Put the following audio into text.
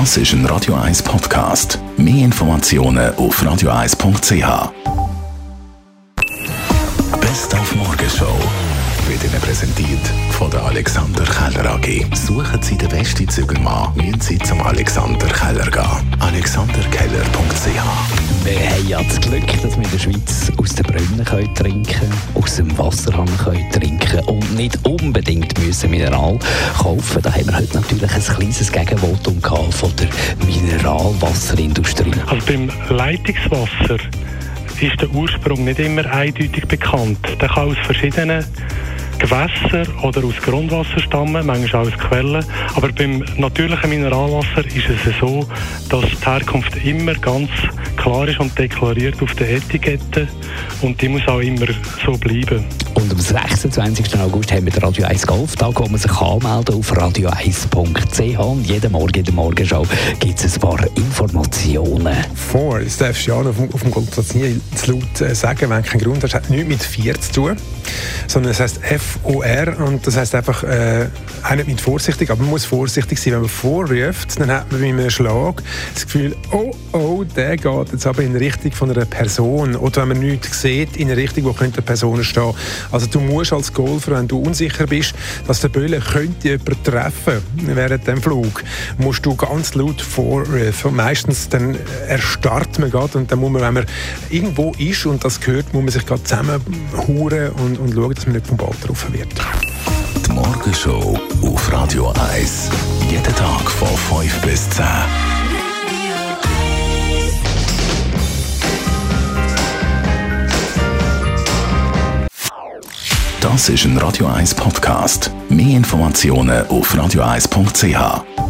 Das ist ein Radio 1 Podcast. Mehr Informationen auf radio1.ch. Best auf Morgenshow wird Ihnen präsentiert von der Alexander Keller AG. Suchen Sie den besten Zügelmann, müssen Sie zum Alexander Keller gehen. alexanderkeller.ch Wir haben ja das Glück, dass wir in der Schweiz aus den Brunnen können trinken aus dem Wasserhahn können trinken und nicht unbedingt müssen Mineral kaufen. Da haben wir heute natürlich ein kleines Gegenvotum von der Mineralwasserindustrie. Also beim Leitungswasser ist der Ursprung nicht immer eindeutig bekannt. Der kann aus verschiedenen Gewässern oder aus Grundwasser stammen, manchmal auch aus Quellen. Aber beim natürlichen Mineralwasser ist es so, dass die Herkunft immer ganz klar ist und deklariert auf der Etikette und die muss auch immer so bleiben. Und am 26. August haben wir den Radio 1 Golftag, wo man sich anmelden auf radio1.ch und jeden Morgen in der Morgenshow gibt es ein paar Informationen. Vor, das darfst du ja auf dem, auf dem Golfplatz nie zu laut äh, sagen, wenn du keinen Grund hast. Das hat nichts mit 4 zu tun, sondern es heisst F-O-R und das heisst einfach, äh, nicht mit vorsichtig, aber man muss vorsichtig sein. Wenn man vorruft, dann hat man bei einem Schlag das Gefühl, oh, oh, der geht jetzt aber in Richtung von einer Person oder wenn man nichts sieht, in eine Richtung, wo könnte eine Person stehen. Also du musst als Golfer, wenn du unsicher bist, dass der Böller könnte jemanden treffen während dem Flug, musst du ganz laut vorrufen. Meistens dann erstarrt man gerade und dann muss man, wenn man irgendwo ist und das hört, muss man sich gerade zusammenhuren und, und schauen, dass man nicht vom Ball getroffen wird. Die Morgenshow auf Radio 1. Jeden Tag von 5 bis 10. Das ist ein Radio 1 Podcast. Mehr Informationen auf radio1.ch.